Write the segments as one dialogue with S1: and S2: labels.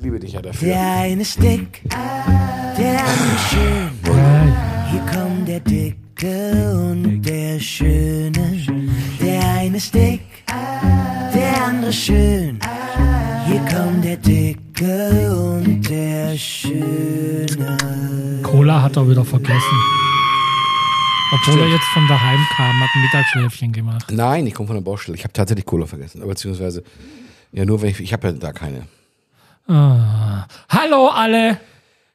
S1: liebe dich ja dafür.
S2: Der eine ist dick, der andere schön. Hier kommt der Dicke und der Schöne. Der eine ist dick, der andere schön. Hier kommt der Dicke und der Schöne.
S3: Cola hat er wieder vergessen. Obwohl er jetzt von daheim kam, hat ein Mittagsschläfchen gemacht.
S1: Nein, ich komme von der Baustelle. Ich habe tatsächlich Cola vergessen. Beziehungsweise, ja, nur wenn ich, ich habe ja da keine.
S3: Ah. Hallo alle!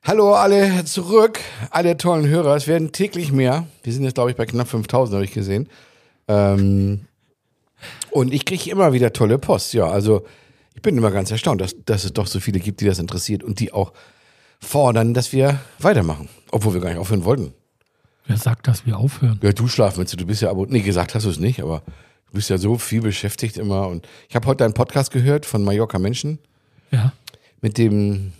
S1: Hallo alle zurück, alle tollen Hörer. Es werden täglich mehr. Wir sind jetzt, glaube ich, bei knapp 5000, habe ich gesehen. Ähm, und ich kriege immer wieder tolle Post. Ja, also ich bin immer ganz erstaunt, dass, dass es doch so viele gibt, die das interessiert und die auch fordern, dass wir weitermachen. Obwohl wir gar nicht aufhören wollten.
S3: Wer sagt, dass wir aufhören?
S1: Ja, du schlafen willst du, du bist ja aber, nee, gesagt hast du es nicht, aber du bist ja so viel beschäftigt immer. Und ich habe heute einen Podcast gehört von Mallorca Menschen
S3: Ja.
S1: Mit dem,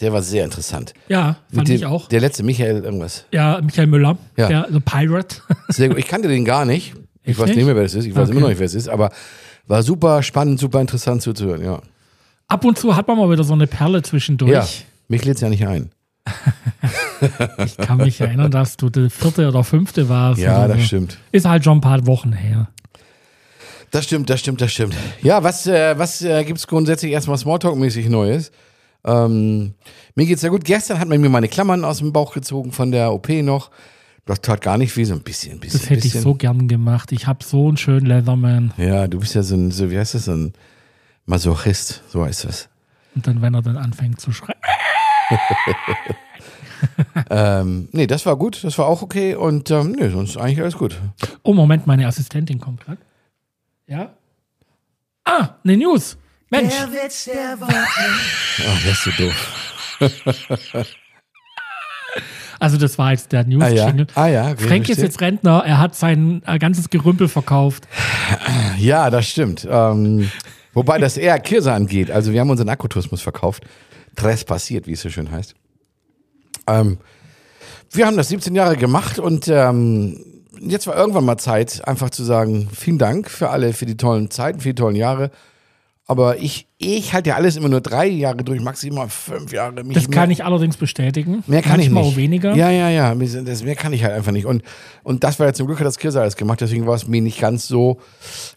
S1: der war sehr interessant.
S3: Ja, fand
S1: dem,
S3: ich auch.
S1: Der letzte Michael irgendwas.
S3: Ja, Michael Müller,
S1: Ja.
S3: der The Pirate.
S1: Sehr gut. Ich kannte den gar nicht. Ich
S3: Echt
S1: weiß
S3: nicht?
S1: mehr, wer das ist. Ich weiß
S3: Okay.
S1: immer noch nicht, wer es ist, aber war super spannend, super interessant zuzuhören, ja.
S3: Ab und zu hat man mal wieder so eine Perle zwischendurch.
S1: Ja, mich lädt es ja nicht ein.
S3: Ich kann mich erinnern, dass du der vierte oder fünfte warst.
S1: Ja,
S3: oder
S1: das
S3: so.
S1: stimmt.
S3: Ist halt schon ein paar Wochen her.
S1: Das stimmt, das stimmt, das stimmt. Ja, was, äh, was äh, gibt es grundsätzlich erstmal Smalltalk-mäßig Neues? Ähm, mir geht's sehr gut. Gestern hat man mir meine Klammern aus dem Bauch gezogen von der OP noch. Das tat gar nicht weh, so ein bisschen, bisschen.
S3: Das hätte ich
S1: bisschen.
S3: so gern gemacht. Ich habe so einen schönen Leatherman.
S1: Ja, du bist ja so ein, so, wie heißt das, so ein Masochist, so heißt das.
S3: Und dann, wenn er dann anfängt zu schreien.
S1: Ähm, nee, das war gut, das war auch okay und ähm, nee, sonst eigentlich alles gut.
S3: Oh, Moment, meine Assistentin kommt gerade. Ja? Ah, eine News. Mensch,
S2: Der Witz der Woche.
S1: Ach, das ist so doof.
S3: also das war jetzt der
S1: Ah ja, ah ja. okay,
S3: Frank ist jetzt Rentner. Er hat sein äh, ganzes Gerümpel verkauft.
S1: Ja, das stimmt. Ähm, wobei das eher Kirse angeht. Also wir haben unseren Akkutourismus verkauft. Tres passiert, wie es so schön heißt. Ähm, wir haben das 17 Jahre gemacht und ähm, jetzt war irgendwann mal Zeit, einfach zu sagen, vielen Dank für alle, für die tollen Zeiten, für die tollen Jahre. Aber ich, ich halte ja alles immer nur drei Jahre durch, maximal fünf Jahre. Mich
S3: Das
S1: mehr-
S3: kann ich allerdings bestätigen.
S1: Mehr kann
S3: Manchmal
S1: ich nicht.
S3: auch weniger.
S1: Ja, ja, ja. Das, mehr kann ich halt einfach nicht. Und, und das war ja zum Glück hat das Kirse alles gemacht, deswegen war es mir nicht ganz so,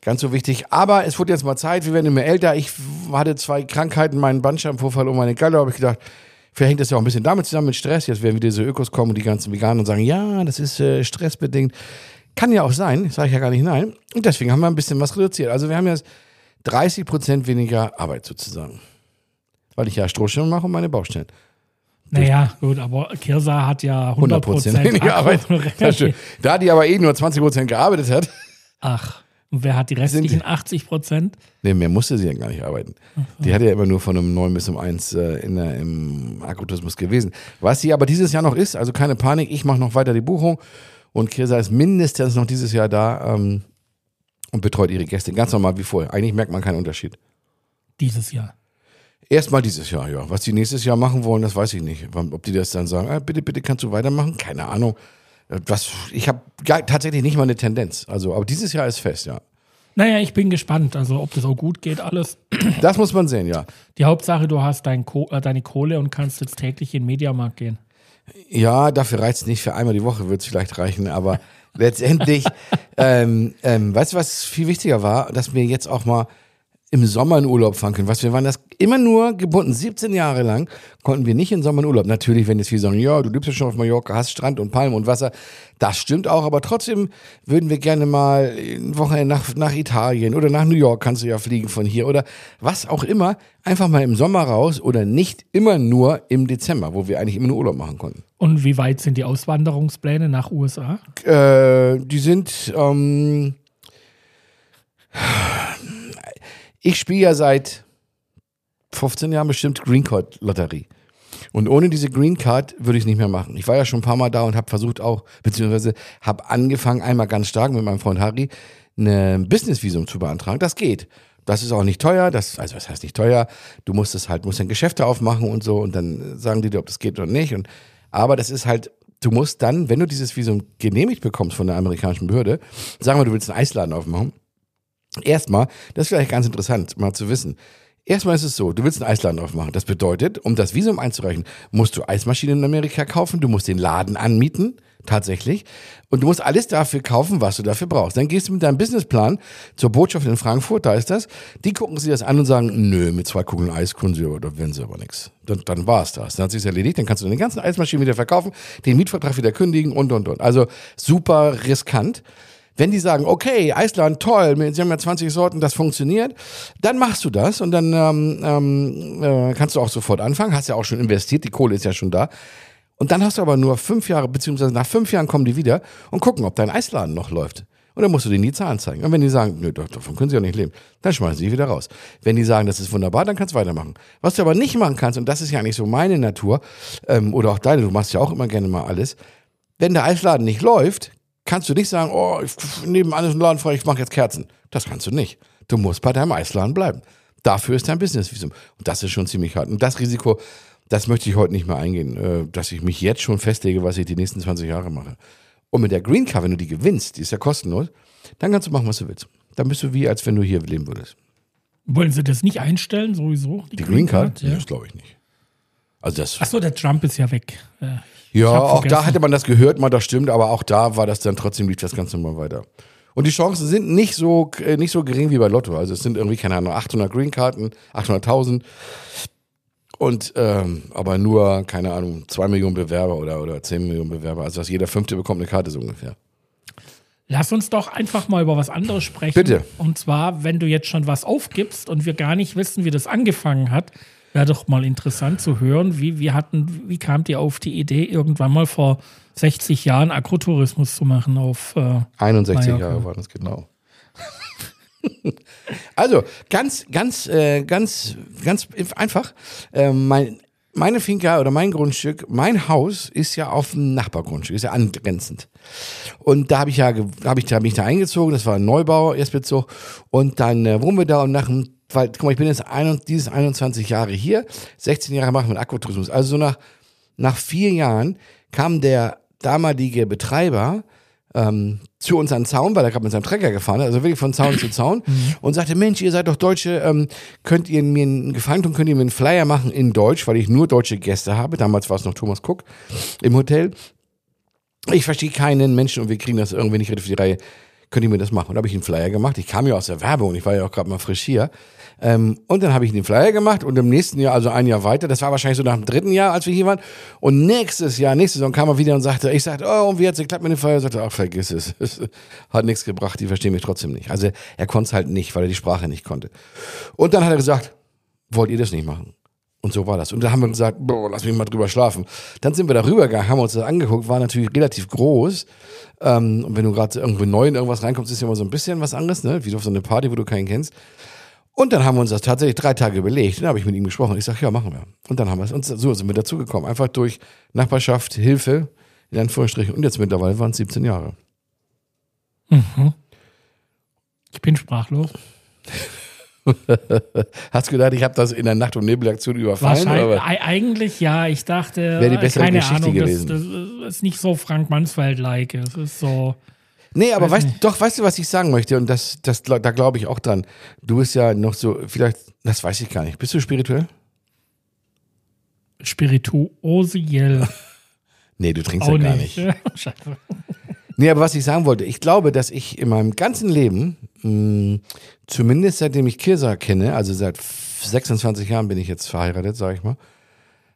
S1: ganz so wichtig. Aber es wurde jetzt mal Zeit, wir werden immer älter. Ich hatte zwei Krankheiten, meinen Bandscheibenvorfall und meine Galle, habe ich gedacht, vielleicht hängt das ja auch ein bisschen damit zusammen mit Stress. Jetzt werden wieder diese Ökos kommen und die ganzen Veganen und sagen, ja, das ist äh, stressbedingt. Kann ja auch sein, sage ich ja gar nicht nein. Und deswegen haben wir ein bisschen was reduziert. Also wir haben jetzt 30 Prozent weniger Arbeit sozusagen. Weil ich ja Strohschirme mache und meine Baustellen.
S3: Naja, gut, aber Kirsa hat ja 100
S1: 100 Prozent weniger Arbeit. Da die aber eh nur 20 Prozent gearbeitet hat,
S3: Ach, und wer hat die restlichen 80 Prozent?
S1: nee, mehr musste sie ja gar nicht arbeiten. Die hat ja immer nur von um 9 bis um 1 äh, in der, im Akkutourismus gewesen. Was sie aber dieses Jahr noch ist, also keine Panik, ich mache noch weiter die Buchung und Kirsa ist mindestens noch dieses Jahr da ähm, und betreut ihre Gäste ganz normal wie vorher. Eigentlich merkt man keinen Unterschied.
S3: Dieses Jahr.
S1: Erstmal dieses Jahr, ja. Was die nächstes Jahr machen wollen, das weiß ich nicht. Ob die das dann sagen, ah, bitte, bitte kannst du weitermachen? Keine Ahnung. Äh, Was, ich habe tatsächlich nicht mal eine Tendenz. Also, aber dieses Jahr ist fest, ja.
S3: Naja, ich bin gespannt, also ob das auch gut geht, alles.
S1: Das muss man sehen, ja.
S3: Die Hauptsache, du hast dein Ko äh, deine Kohle und kannst jetzt täglich in den Mediamarkt gehen.
S1: Ja, dafür reicht es nicht. Für einmal die Woche wird es vielleicht reichen, aber letztendlich, ähm, ähm, weißt du, was viel wichtiger war, dass wir jetzt auch mal im Sommer in Urlaub fahren können. Was wir waren das immer nur gebunden. 17 Jahre lang konnten wir nicht in Sommer in Urlaub. Natürlich, wenn jetzt viele sagen, ja, du lebst ja schon auf Mallorca, hast Strand und Palmen und Wasser. Das stimmt auch, aber trotzdem würden wir gerne mal ein Wochenende nach, nach Italien oder nach New York kannst du ja fliegen von hier oder was auch immer. Einfach mal im Sommer raus oder nicht immer nur im Dezember, wo wir eigentlich immer nur Urlaub machen konnten.
S3: Und wie weit sind die Auswanderungspläne nach USA?
S1: Äh, die sind. Ähm, ich spiele ja seit 15 Jahren bestimmt Green Card Lotterie. Und ohne diese Green Card würde ich es nicht mehr machen. Ich war ja schon ein paar Mal da und habe versucht auch, beziehungsweise habe angefangen, einmal ganz stark mit meinem Freund Harry, ein Business-Visum zu beantragen. Das geht. Das ist auch nicht teuer. Das, also was heißt nicht teuer? Du musst es halt, musst dann Geschäfte aufmachen und so und dann sagen die dir, ob das geht oder nicht. Und, aber das ist halt, du musst dann, wenn du dieses Visum genehmigt bekommst von der amerikanischen Behörde, sagen wir, du willst einen Eisladen aufmachen. Erstmal, das ist vielleicht ganz interessant, mal zu wissen. Erstmal ist es so, du willst einen Eisladen aufmachen. Das bedeutet, um das Visum einzureichen, musst du Eismaschinen in Amerika kaufen, du musst den Laden anmieten, tatsächlich. Und du musst alles dafür kaufen, was du dafür brauchst. Dann gehst du mit deinem Businessplan zur Botschaft in Frankfurt, da ist das. Die gucken sich das an und sagen, nö, mit zwei Kugeln Eis können sie, oder wenn sie aber nichts. Dann, dann war es das. Dann hat sich's erledigt, dann kannst du den ganzen Eismaschinen wieder verkaufen, den Mietvertrag wieder kündigen und, und, und. Also super riskant. Wenn die sagen, okay, Eisland, toll, sie haben ja 20 Sorten, das funktioniert, dann machst du das und dann ähm, ähm, äh, kannst du auch sofort anfangen, hast ja auch schon investiert, die Kohle ist ja schon da. Und dann hast du aber nur fünf Jahre, beziehungsweise nach fünf Jahren kommen die wieder und gucken, ob dein Eisladen noch läuft. Und dann musst du denen die Zahlen zeigen. Und wenn die sagen, nö, davon können sie ja nicht leben, dann schmeißen sie wieder raus. Wenn die sagen, das ist wunderbar, dann kannst du weitermachen. Was du aber nicht machen kannst, und das ist ja eigentlich so meine Natur, ähm, oder auch deine, du machst ja auch immer gerne mal alles, wenn der Eisladen nicht läuft, kannst du nicht sagen, oh, ich nehme alles einen Laden frei, ich mache jetzt Kerzen. Das kannst du nicht. Du musst bei deinem Eisladen bleiben. Dafür ist dein Businessvisum. Und das ist schon ziemlich hart. Und das Risiko, das möchte ich heute nicht mehr eingehen, äh, dass ich mich jetzt schon festlege, was ich die nächsten 20 Jahre mache. Und mit der Green Card, wenn du die gewinnst, die ist ja kostenlos, dann kannst du machen, was du willst. Dann bist du wie, als wenn du hier leben würdest.
S3: Wollen sie das nicht einstellen, sowieso?
S1: Die, Green Card?
S3: ja.
S1: Das glaube ich nicht. Also das.
S3: Achso, der Trump ist ja weg. Äh,
S1: Ja,
S3: hab
S1: auch da
S3: vergessen.
S1: hatte man das gehört, mal das stimmt, aber auch da war das dann trotzdem lief das Ganze mal weiter. Und die Chancen sind nicht so äh, nicht so gering wie bei Lotto. Also es sind irgendwie keine Ahnung 800 Green Karten, 800.000 und ähm, aber nur keine Ahnung zwei Millionen Bewerber oder oder 10 Millionen Bewerber. Also dass jeder fünfte bekommt eine Karte so ungefähr.
S3: Lass uns doch einfach mal über was anderes sprechen.
S1: Bitte.
S3: Und zwar, wenn du jetzt schon was aufgibst und wir gar nicht wissen, wie das angefangen hat, wäre doch mal interessant zu hören, wie, wie, hatten, wie kamt ihr auf die Idee, irgendwann mal vor 60 Jahren Agrotourismus zu machen auf äh,
S1: 61
S3: Mallorca.
S1: Jahre waren es genau. also ganz, ganz, äh, ganz, ganz einfach. Ähm, mein, meine Finca oder mein Grundstück, mein Haus ist ja auf dem Nachbargrundstück, ist ja angrenzend. Und da habe ich ja, ge- hab ich da ich da eingezogen. Das war ein Neubau, Erstbezug. Und dann äh, wohnen wir da und nach dem weil, guck mal, ich bin jetzt ein, dieses 21 Jahre hier, 16 Jahre machen wir Aquatourismus. Also so nach, nach vier Jahren kam der damalige Betreiber ähm, zu uns an den Zaun, weil er gerade mit seinem Trecker gefahren ist, also wirklich von Zaun zu Zaun und sagte, Mensch, ihr seid doch Deutsche, ähm, könnt ihr mir einen Gefallen tun, könnt ihr mir einen Flyer machen in Deutsch, weil ich nur deutsche Gäste habe. Damals war es noch Thomas Cook im Hotel. Ich verstehe keinen Menschen und wir kriegen das irgendwie nicht richtig auf die Reihe. Könnt ihr mir das machen? Und da habe ich einen Flyer gemacht. Ich kam ja aus der Werbung ich war ja auch gerade mal frisch hier. Ähm, und dann habe ich den Flyer gemacht und im nächsten Jahr, also ein Jahr weiter, das war wahrscheinlich so nach dem dritten Jahr, als wir hier waren. Und nächstes Jahr, nächste Saison kam er wieder und sagte, ich sagte, oh, und wie hat's geklappt mit dem Flyer? Er sagte, ach, vergiss es. Es hat nichts gebracht, die verstehen mich trotzdem nicht. Also er konnte es halt nicht, weil er die Sprache nicht konnte. Und dann hat er gesagt, wollt ihr das nicht machen? Und so war das. Und dann haben wir gesagt, boah, lass mich mal drüber schlafen. Dann sind wir darüber gegangen, haben uns das angeguckt, war natürlich relativ groß. Ähm, und wenn du gerade irgendwo neu in irgendwas reinkommst, ist ja immer so ein bisschen was anderes, ne? Wie auf so eine Party, wo du keinen kennst. Und dann haben wir uns das tatsächlich drei Tage überlegt. Dann habe ich mit ihm gesprochen. Ich sage, ja, machen wir. Und dann haben wir es. Und so sind wir dazugekommen. Einfach durch Nachbarschaft, Hilfe, in Anführungsstrichen. Und jetzt mittlerweile waren es 17 Jahre.
S3: Ich bin sprachlos.
S1: Hast du gedacht, ich habe das in der Nacht- und Nebelaktion überfallen?
S3: Wahrscheinlich, eigentlich ja. Ich dachte,
S1: Wäre die bessere
S3: keine
S1: Geschichte
S3: Ahnung,
S1: gewesen.
S3: Das, das ist nicht so Frank Mansfeld-like. Es ist so.
S1: Nee, aber
S3: Weiß
S1: weißt, doch, weißt du, was ich sagen möchte? Und das, das, da glaube ich auch dran. Du bist ja noch so, vielleicht, das weiß ich gar nicht. Bist du spirituell?
S3: Spirituosiel.
S1: Nee, du trinkst
S3: Auch
S1: ja gar
S3: nicht.
S1: nicht.
S3: Scheiße.
S1: Nee, aber was ich sagen wollte, ich glaube, dass ich in meinem ganzen Leben, mh, zumindest seitdem ich Kirsa kenne, also seit 26 Jahren bin ich jetzt verheiratet, sage ich mal,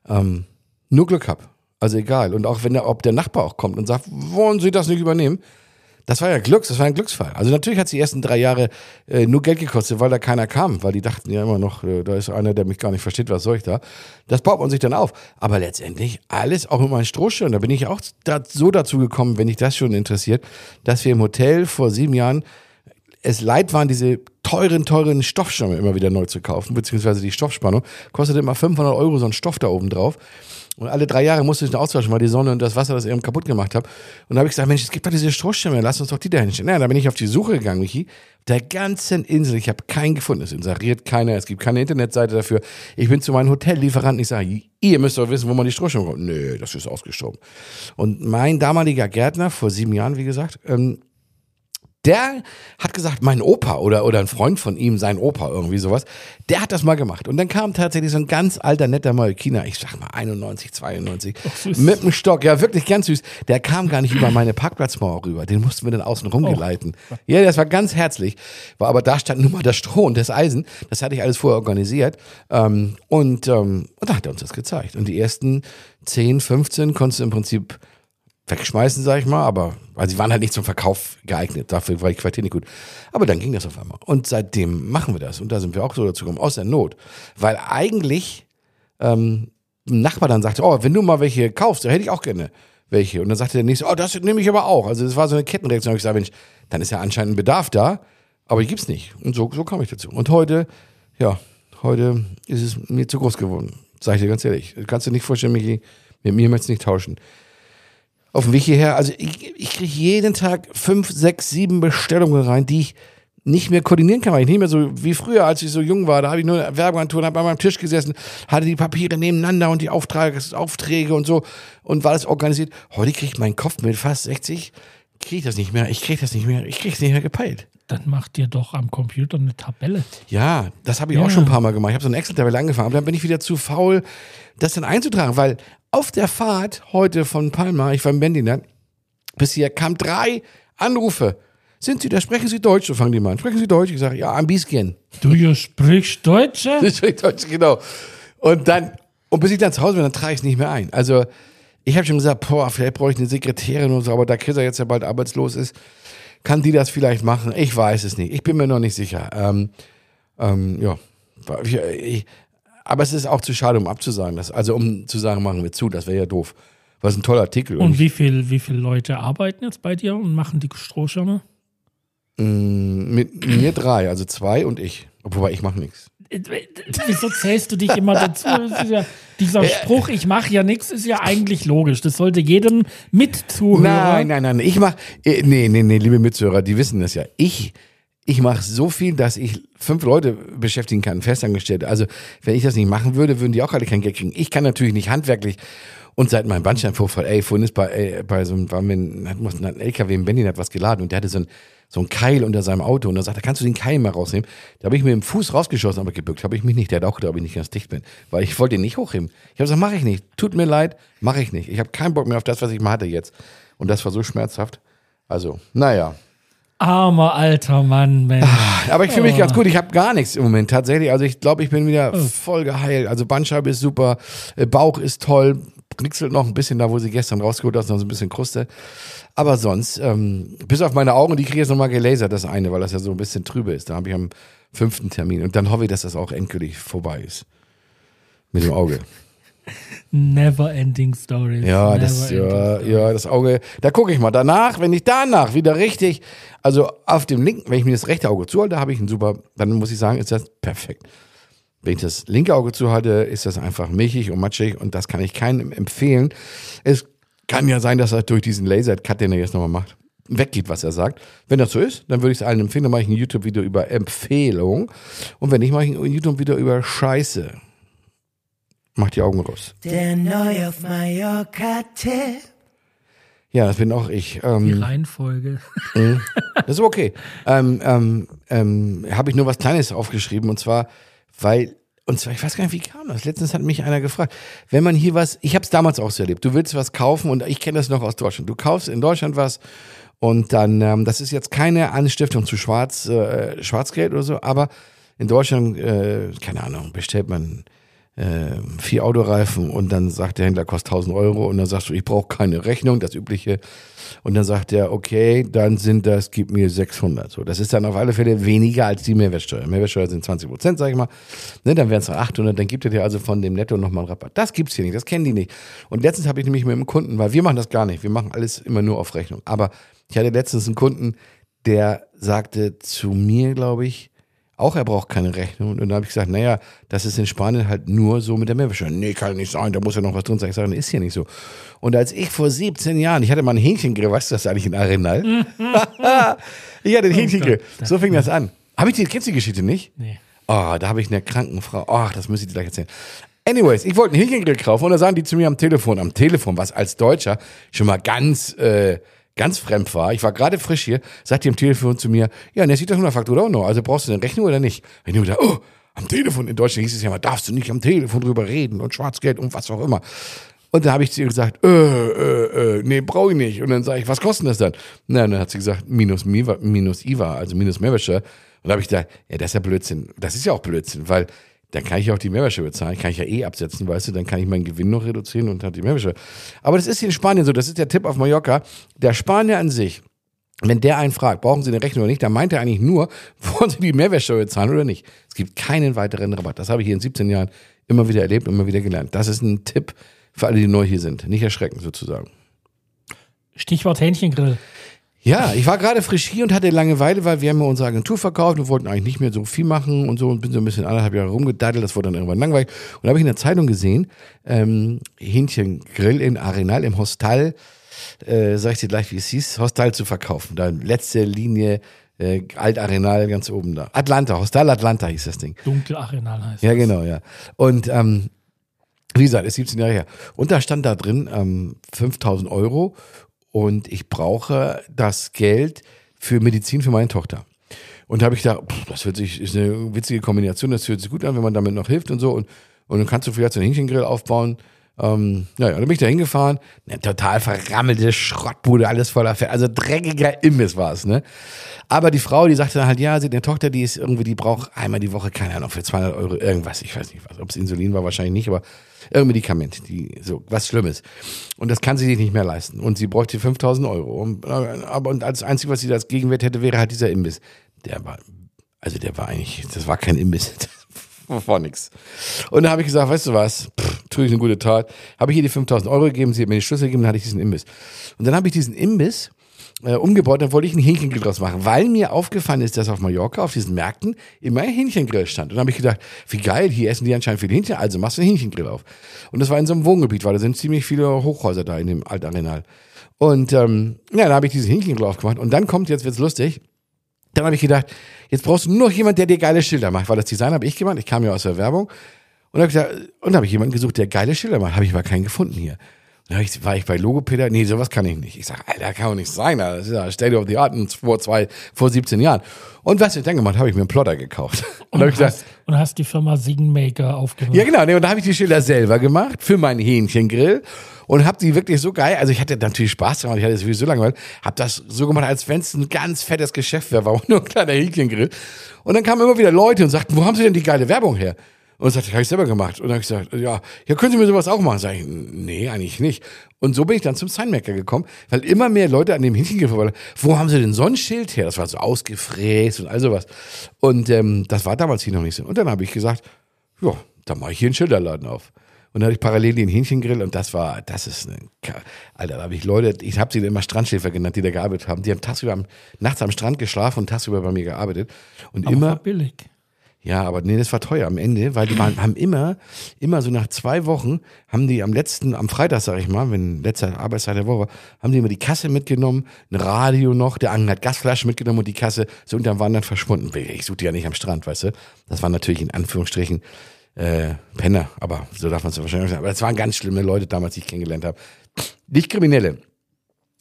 S1: ähm, nur Glück hab. Also egal. Und auch wenn der, ob der Nachbar auch kommt und sagt, wollen Sie das nicht übernehmen? Das war ja Glücks, das war ein Glücksfall. Also natürlich hat es die ersten drei Jahre äh, nur Geld gekostet, weil da keiner kam, weil die dachten ja immer noch, äh, da ist einer, der mich gar nicht versteht, was soll ich da? Das baut man sich dann auf. Aber letztendlich alles auch mit meinen Strohschirm. Da bin ich auch da, so dazu gekommen, wenn dich das schon interessiert, dass wir im Hotel vor sieben Jahren es leid waren, diese teuren, teuren Stoffschirme immer wieder neu zu kaufen, beziehungsweise die Stoffspannung. Kostete immer 500 Euro so ein Stoff da oben drauf. Und alle drei Jahre musste ich den austauschen, weil die Sonne und das Wasser das eben kaputt gemacht haben. Und da habe ich gesagt, Mensch, es gibt doch diese Strohschirme, lass uns doch die da hinstellen. Naja, da bin ich auf die Suche gegangen, Michi. Der ganzen Insel, ich habe keinen gefunden. Es inseriert keiner, es gibt keine Internetseite dafür. Ich bin zu meinem Hotellieferanten, ich sage, ihr müsst doch wissen, wo man die Strohschirme kommt. Nö, das ist ausgestorben. Und mein damaliger Gärtner, vor sieben Jahren, wie gesagt, ähm, der hat gesagt, mein Opa oder, oder ein Freund von ihm, sein Opa, irgendwie sowas, der hat das mal gemacht. Und dann kam tatsächlich so ein ganz alter, netter Malkiner, ich sag mal 91, 92,
S3: süß.
S1: mit dem Stock, ja wirklich ganz süß. Der kam gar nicht über meine Parkplatzmauer rüber, den mussten wir dann außen rumgeleiten. Ja, das war ganz herzlich, war aber da stand nur mal das Stroh und das Eisen, das hatte ich alles vorher organisiert. Ähm, und, ähm, und da hat er uns das gezeigt. Und die ersten 10, 15 konntest du im Prinzip wegschmeißen, sag ich mal, aber weil sie waren halt nicht zum Verkauf geeignet, dafür war die Qualität nicht gut. Aber dann ging das auf einmal. Und seitdem machen wir das. Und da sind wir auch so dazu gekommen, aus der Not. Weil eigentlich ähm, ein Nachbar dann sagte, oh, wenn du mal welche kaufst, dann hätte ich auch gerne welche. Und dann sagte der nächste, oh, das nehme ich aber auch. Also das war so eine Kettenreaktion. Ich gesagt, Mensch, dann ist ja anscheinend ein Bedarf da, aber die gibt's nicht. Und so, so kam ich dazu. Und heute, ja, heute ist es mir zu groß geworden. Sag ich dir ganz ehrlich. Kannst du nicht vorstellen, Michi, mit mir möchtest du nicht tauschen auf dem Weg hierher. Also ich, ich kriege jeden Tag fünf, sechs, sieben Bestellungen rein, die ich nicht mehr koordinieren kann, weil ich nicht mehr so wie früher, als ich so jung war. Da habe ich nur Werbeagenturen, habe an meinem Tisch gesessen, hatte die Papiere nebeneinander und die Aufträge, Aufträge und so und war das organisiert. Heute kriege ich meinen Kopf mit fast 60, kriege ich das nicht mehr. Ich kriege das nicht mehr. Ich kriege es nicht mehr gepeilt.
S3: Dann macht dir doch am Computer eine Tabelle.
S1: Ja, das habe ich
S3: Ja.
S1: auch schon ein paar Mal gemacht. Ich habe so eine Excel-Tabelle angefangen, aber dann bin ich wieder zu faul, das dann einzutragen, weil auf der Fahrt heute von Palma, ich war in Bendinat, bis hier kamen drei Anrufe. Sind Sie da? Sprechen Sie Deutsch? So fangen die mal an. Sprechen Sie Deutsch? Ich sage, ja, ein bisschen.
S3: Du sprichst Deutsche?
S1: Ich spreche Deutsch, genau. Und dann, und bis ich dann zu Hause bin, dann trage ich es nicht mehr ein. Also, ich habe schon gesagt, boah, vielleicht brauche ich eine Sekretärin und so, aber da Kissa jetzt ja bald arbeitslos ist, kann die das vielleicht machen? Ich weiß es nicht. Ich bin mir noch nicht sicher. Ähm, ähm, ja. Ich, aber es ist auch zu schade, um abzusagen. Das, also, um zu sagen, machen wir zu, das wäre ja doof. Was ein toller Artikel.
S3: Und wie viel, wie viele Leute arbeiten jetzt bei dir und machen die Strohschirme?
S1: mit mir drei, also zwei und ich. Wobei ich mache nichts.
S3: Wieso zählst du dich immer dazu? Ja, dieser Spruch, ich mache ja nichts, ist ja eigentlich logisch. Das sollte jedem Mitzuhörer.
S1: Nein, nein, nein. Ich mach, äh, nee, nee, nee, liebe Mitzuhörer, die wissen das ja. Ich, ich mache so viel, dass ich fünf Leute beschäftigen kann, festangestellte. Also, wenn ich das nicht machen würde, würden die auch alle kein Geld kriegen. Ich kann natürlich nicht handwerklich. Und seit meinem Bandsteinvorfall, ey, vorhin ist bei, ey, bei so einem, war mir ein, LKW in Berlin hat was geladen und der hatte so ein, so ein Keil unter seinem Auto und dann sagt er, kannst du den Keil mal rausnehmen? Da habe ich mir im Fuß rausgeschossen, aber gebückt habe ich mich nicht. Der hat auch gedacht, ob ich nicht ganz dicht bin, weil ich wollte ihn nicht hochheben. Ich habe gesagt, mache ich nicht. Tut mir leid, mache ich nicht. Ich habe keinen Bock mehr auf das, was ich mal hatte jetzt. Und das war so schmerzhaft. Also, naja.
S3: Armer alter Mann, Mensch.
S1: Aber ich fühle mich ganz gut. Ich habe gar nichts im Moment tatsächlich. Also ich glaube, ich bin wieder voll geheilt. Also Bandscheibe ist super, äh, Bauch ist toll, knickselt noch ein bisschen da, wo sie gestern rausgeholt hat, noch so ein bisschen Kruste. Aber sonst, ähm, bis auf meine Augen, die kriege ich jetzt nochmal gelasert, das eine, weil das ja so ein bisschen trübe ist. Da habe ich am fünften Termin. Und dann hoffe ich, dass das auch endgültig vorbei ist. Mit dem Auge.
S3: Never ending stories.
S1: Ja,
S3: Never
S1: das, ja,
S3: stories.
S1: ja, das Auge. Da gucke ich mal. Danach, wenn ich danach wieder richtig, also auf dem linken, wenn ich mir das rechte Auge zuhalte, habe ich ein super, dann muss ich sagen, ist das perfekt. Wenn ich das linke Auge zuhalte, ist das einfach milchig und matschig und das kann ich keinem empfehlen. Es kann ja sein, dass er durch diesen Laser-Cut, den er jetzt nochmal macht, weggeht, was er sagt. Wenn das so ist, dann würde ich es allen empfehlen. Dann mache ich ein YouTube-Video über Empfehlung. Und wenn nicht, mache ich ein YouTube-Video über Scheiße. Mach die Augen raus.
S2: Der neu auf Mallorca-Tipp.
S1: Ja, das bin auch ich. Ähm,
S3: Die Reihenfolge.
S1: Das ist okay. Ähm, ähm, ähm, Habe ich nur was Kleines aufgeschrieben und zwar, weil, und zwar, ich weiß gar nicht, wie kam das? Letztens hat mich einer gefragt, wenn man hier was, ich habe es damals auch so erlebt, du willst was kaufen und ich kenne das noch aus Deutschland. Du kaufst in Deutschland was und dann, ähm, das ist jetzt keine Anstiftung zu Schwarz, äh, Schwarzgeld oder so, aber in Deutschland, äh, keine Ahnung, bestellt man äh, vier Autoreifen und dann sagt der Händler, kostet 1000 Euro und dann sagst du, ich brauche keine Rechnung, das übliche. Und dann sagt er, okay, dann sind das, gib mir 600. So, das ist dann auf alle Fälle weniger als die Mehrwertsteuer. Mehrwertsteuer sind 20 Prozent, sag ich mal. Ne, dann wären es 800, dann gibt er dir also von dem Netto nochmal einen Rabatt. Das gibt's hier nicht, das kennen die nicht. Und letztens habe ich nämlich mit einem Kunden, weil wir machen das gar nicht, wir machen alles immer nur auf Rechnung. Aber ich hatte letztens einen Kunden, der sagte zu mir, glaube ich, auch er braucht keine Rechnung. Und dann habe ich gesagt, naja, das ist in Spanien halt nur so mit der Mehrwertsteuer. Nee, kann nicht sein, da muss ja noch was drin sein. Ich sage, ist hier nicht so. Und als ich vor 17 Jahren, ich hatte mal ein Hähnchengrill, weißt du das eigentlich in Arenal? ich hatte ein Hähnchengrill. So fing das an. Habe ich die, kennst du die Geschichte nicht?
S3: Nee.
S1: Oh, da habe ich eine kranken Frau. Ach, das muss ich dir gleich erzählen. Anyways, ich wollte einen Hähnchengrill kaufen und da sagen die zu mir am Telefon, am Telefon, was als Deutscher schon mal ganz, äh, ganz fremd war. Ich war gerade frisch hier, sagte am Telefon zu mir, ja, und der sieht das nur Faktura auch noch. Also brauchst du eine Rechnung oder nicht? Ich nur gedacht, oh, am Telefon. In Deutschland hieß es ja mal, darfst du nicht am Telefon drüber reden und Schwarzgeld und was auch immer. Und da habe ich zu ihr gesagt, äh, äh, äh, nee, brauche ich nicht. Und dann sage ich, was kostet das dann? Na, dann hat sie gesagt, minus, minus IVA, also minus Mehrwertsteuer. Und da habe ich gedacht, ja, das ist ja Blödsinn. Das ist ja auch Blödsinn, weil dann kann ich auch die Mehrwertsteuer bezahlen, kann ich ja eh absetzen, weißt du, dann kann ich meinen Gewinn noch reduzieren und hat die Mehrwertsteuer. Aber das ist hier in Spanien so, das ist der Tipp auf Mallorca. Der Spanier an sich, wenn der einen fragt, brauchen Sie eine Rechnung oder nicht, dann meint er eigentlich nur, wollen Sie die Mehrwertsteuer bezahlen oder nicht. Es gibt keinen weiteren Rabatt. Das habe ich hier in 17 Jahren immer wieder erlebt und immer wieder gelernt. Das ist ein Tipp für alle, die neu hier sind. Nicht erschrecken sozusagen.
S3: Stichwort Hähnchengrill.
S1: Ja, ich war gerade frisch hier und hatte Langeweile, weil wir haben ja unsere Agentur verkauft und wollten eigentlich nicht mehr so viel machen und so und bin so ein bisschen anderthalb Jahre rumgedaddelt, das wurde dann irgendwann langweilig. Und da habe ich in der Zeitung gesehen, ähm, Hähnchengrill in Arenal im Hostal, äh, sag ich dir gleich, wie es hieß, Hostal zu verkaufen. Da letzte Linie, äh, Alt Arenal ganz oben da. Atlanta, Hostal Atlanta hieß das Ding.
S3: Dunkelarenal heißt
S1: Ja,
S3: das.
S1: genau, ja. Und ähm, wie gesagt, ist 17 Jahre her. Und da stand da drin ähm, 5000 Euro und ich brauche das Geld für Medizin für meine Tochter. Und da habe ich gedacht, das wird sich, ist eine witzige Kombination, das hört sich gut an, wenn man damit noch hilft und so. Und, und dann kannst du vielleicht so einen Hähnchengrill aufbauen. Ähm, naja, dann bin ich da hingefahren, eine total verrammelte Schrottbude, alles voller Fett, also dreckiger Imbiss war es, ne? Aber die Frau, die sagte dann halt, ja, sie hat eine Tochter, die ist irgendwie, die braucht einmal die Woche, keine Ahnung, für 200 Euro irgendwas, ich weiß nicht was, ob es Insulin war, wahrscheinlich nicht, aber irgendein Medikament, die, so, was Schlimmes. Und das kann sie sich nicht mehr leisten. Und sie bräuchte 5000 Euro. Und, äh, aber und als Einzige, was sie als Gegenwert hätte, wäre halt dieser Imbiss. Der war, also der war eigentlich, das war kein Imbiss. War nix. Und dann habe ich gesagt, weißt du was, tue ich eine gute Tat. Habe ich ihr die 5000 Euro gegeben, sie hat mir die Schlüssel gegeben, dann hatte ich diesen Imbiss. Und dann habe ich diesen Imbiss äh, umgebaut, dann wollte ich einen Hähnchengrill draus machen, weil mir aufgefallen ist, dass auf Mallorca, auf diesen Märkten, immer ein Hähnchengrill stand. Und dann habe ich gedacht, wie geil, hier essen die anscheinend viel Hähnchen, also machst du einen Hähnchengrill auf. Und das war in so einem Wohngebiet, weil da sind ziemlich viele Hochhäuser da in dem Altarenal. Und ähm, ja, dann habe ich diesen Hähnchengrill aufgemacht. Und dann kommt, jetzt wird's lustig, dann habe ich gedacht, jetzt brauchst du nur noch jemand, der dir geile Schilder macht, weil das Design habe ich gemacht, ich kam ja aus der Werbung. Und habe und habe ich jemanden gesucht, der geile Schilder macht, habe ich aber keinen gefunden hier. Ich, war ich bei Logopäder, nee, sowas kann ich nicht. Ich sage, Alter, kann doch nicht sein, Alter. das ist ja State of the Art vor zwei, vor 17 Jahren. Und was ich dann gemacht habe, ich mir einen Plotter gekauft. Und,
S3: Und,
S1: ich gesagt,
S3: hast, und hast die Firma Siegenmaker aufgemacht.
S1: ja, genau. Nee, und da habe ich die Schilder selber gemacht für meinen Hähnchengrill und habe die wirklich so geil. Also ich hatte natürlich Spaß daran, ich hatte es sowieso langweilig. Habe das so gemacht, als wenn es ein ganz fettes Geschäft wäre, war nur ein kleiner Hähnchengrill. Und dann kamen immer wieder Leute und sagten, wo haben Sie denn die geile Werbung her? Und sagte, habe ich selber gemacht. Und dann habe ich gesagt, ja, ja, können Sie mir sowas auch machen? Sag ich, nee, eigentlich nicht. Und so bin ich dann zum Signmaker gekommen, weil immer mehr Leute an dem Hähnchengrill vorbei, wo haben Sie denn so ein Schild her? Das war so ausgefräst und all sowas. Und ähm, das war damals hier noch nicht so. Und dann habe ich gesagt, ja, dann mache ich hier einen Schilderladen auf. Und dann hatte ich parallel den Hähnchengrill und das war, das ist eine, Alter, da habe ich Leute, ich habe sie immer Strandschläfer genannt, die da gearbeitet haben. Die haben tagsüber am, nachts am Strand geschlafen und tagsüber bei mir gearbeitet. Und
S3: Aber
S1: immer,
S3: war billig.
S1: Ja, aber nee, das war teuer am Ende, weil die waren, haben immer, immer so nach zwei Wochen, haben die am letzten, am Freitag, sag ich mal, wenn letzter Arbeitstag der Woche war, haben die immer die Kasse mitgenommen, ein Radio noch, der Angel hat Gasflaschen mitgenommen und die Kasse so unterm waren dann verschwunden. Ich suchte ja nicht am Strand, weißt du? Das waren natürlich in Anführungsstrichen äh, Penner, aber so darf man es wahrscheinlich sagen. Aber das waren ganz schlimme Leute damals, die ich kennengelernt habe. Nicht Kriminelle,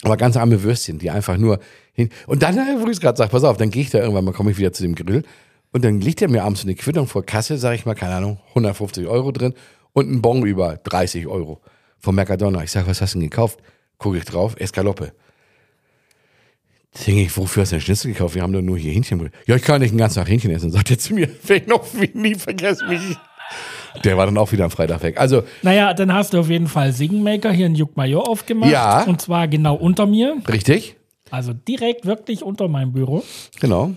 S1: aber ganz arme Würstchen, die einfach nur hin. Und dann, äh, wo ich es gerade sage, pass auf, dann gehe ich da irgendwann mal, komme ich wieder zu dem Grill und dann liegt er mir abends eine Quittung vor Kasse, sage ich mal, keine Ahnung, 150 Euro drin und ein Bon über 30 Euro vom Mercadona. Ich sage, was hast du denn gekauft? Gucke ich drauf, Eskaloppe. Denke ich, wofür hast du denn Schnitzel gekauft? Wir haben doch nur hier Hähnchen. Ja, ich kann nicht den ganzen Tag Hähnchen essen. Sagt er zu mir, wenn noch wie nie vergesse mich. Der war dann auch wieder am Freitag weg. Also,
S3: Naja, dann hast du auf jeden Fall Siegenmaker hier in Juckmajor aufgemacht.
S1: Ja.
S3: Und zwar genau unter mir.
S1: richtig?
S3: Also direkt wirklich unter meinem Büro.
S1: Genau.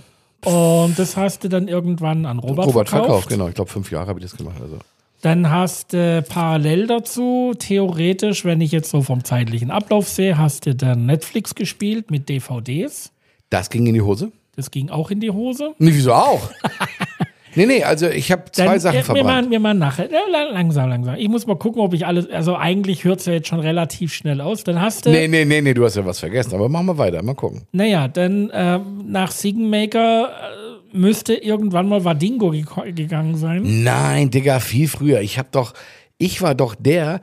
S3: Und das hast du dann irgendwann an Robert,
S1: Robert
S3: verkauft.
S1: verkauft, genau. Ich glaube, fünf Jahre habe ich das gemacht. Also.
S3: Dann hast du parallel dazu, theoretisch, wenn ich jetzt so vom zeitlichen Ablauf sehe, hast du dann Netflix gespielt mit DVDs.
S1: Das ging in die Hose?
S3: Das ging auch in die Hose.
S1: Nee, wieso auch? nee, nee, also ich habe zwei
S3: Dann,
S1: Sachen
S3: äh, wir
S1: verbrannt.
S3: machen, wir machen nachher. Äh, lang- langsam, langsam. Ich muss mal gucken, ob ich alles. Also eigentlich hört es ja jetzt schon relativ schnell aus. Dann hast du.
S1: Nee, nee, nee, nee, du hast ja was vergessen. Aber machen wir weiter, mal gucken.
S3: Naja, dann ähm, nach Siegenmaker äh, müsste irgendwann mal Wadingo geko- gegangen sein.
S1: Nein, Digga, viel früher. Ich hab doch, ich war doch der,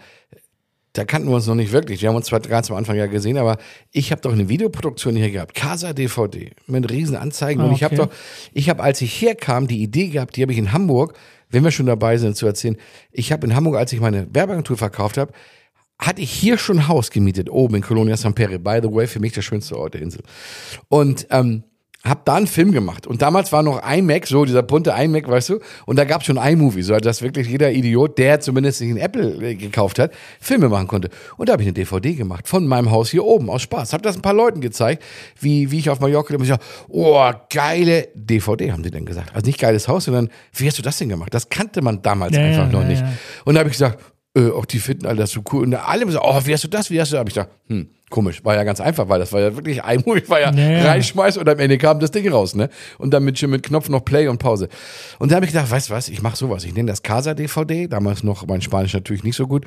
S1: da kannten wir uns noch nicht wirklich. Wir haben uns zwar ganz am Anfang ja gesehen, aber ich habe doch eine Videoproduktion hier gehabt, Casa DVD, mit riesen Anzeigen.
S3: Ah,
S1: und ich habe
S3: okay.
S1: doch, ich habe, als ich herkam, die Idee gehabt, die habe ich in Hamburg, wenn wir schon dabei sind zu erzählen, ich habe in Hamburg, als ich meine Werbeagentur verkauft habe, hatte ich hier schon ein Haus gemietet, oben in Colonia San Pere. By the way, für mich der schönste Ort der Insel. Und ähm, hab da einen Film gemacht. Und damals war noch iMac, so dieser bunte iMac, weißt du? Und da gab es schon iMovie, so dass wirklich jeder Idiot, der zumindest sich einen Apple äh, gekauft hat, Filme machen konnte. Und da habe ich eine DVD gemacht von meinem Haus hier oben aus Spaß. Hab das ein paar Leuten gezeigt, wie, wie ich auf Mallorca und ich sag, oh, geile DVD, haben die dann gesagt. Also nicht geiles Haus, sondern wie hast du das denn gemacht? Das kannte man damals
S3: Ja,
S1: einfach
S3: ja,
S1: noch
S3: ja,
S1: nicht. Und da habe ich gesagt, äh, auch die finden alle das so cool. Und alle haben gesagt, oh, wie hast du das, wie hast du das? Hab ich gedacht, hm, komisch. War ja ganz einfach, weil das war ja wirklich iMovie, war ja,
S3: Ja, ja.
S1: reinschmeiß und am Ende kam das Ding raus, ne? Und dann mit, mit Knopf noch Play und Pause. Und da habe ich gedacht, weißt du was, ich mache sowas. Ich nenne das Casa DVD, damals noch mein Spanisch natürlich nicht so gut.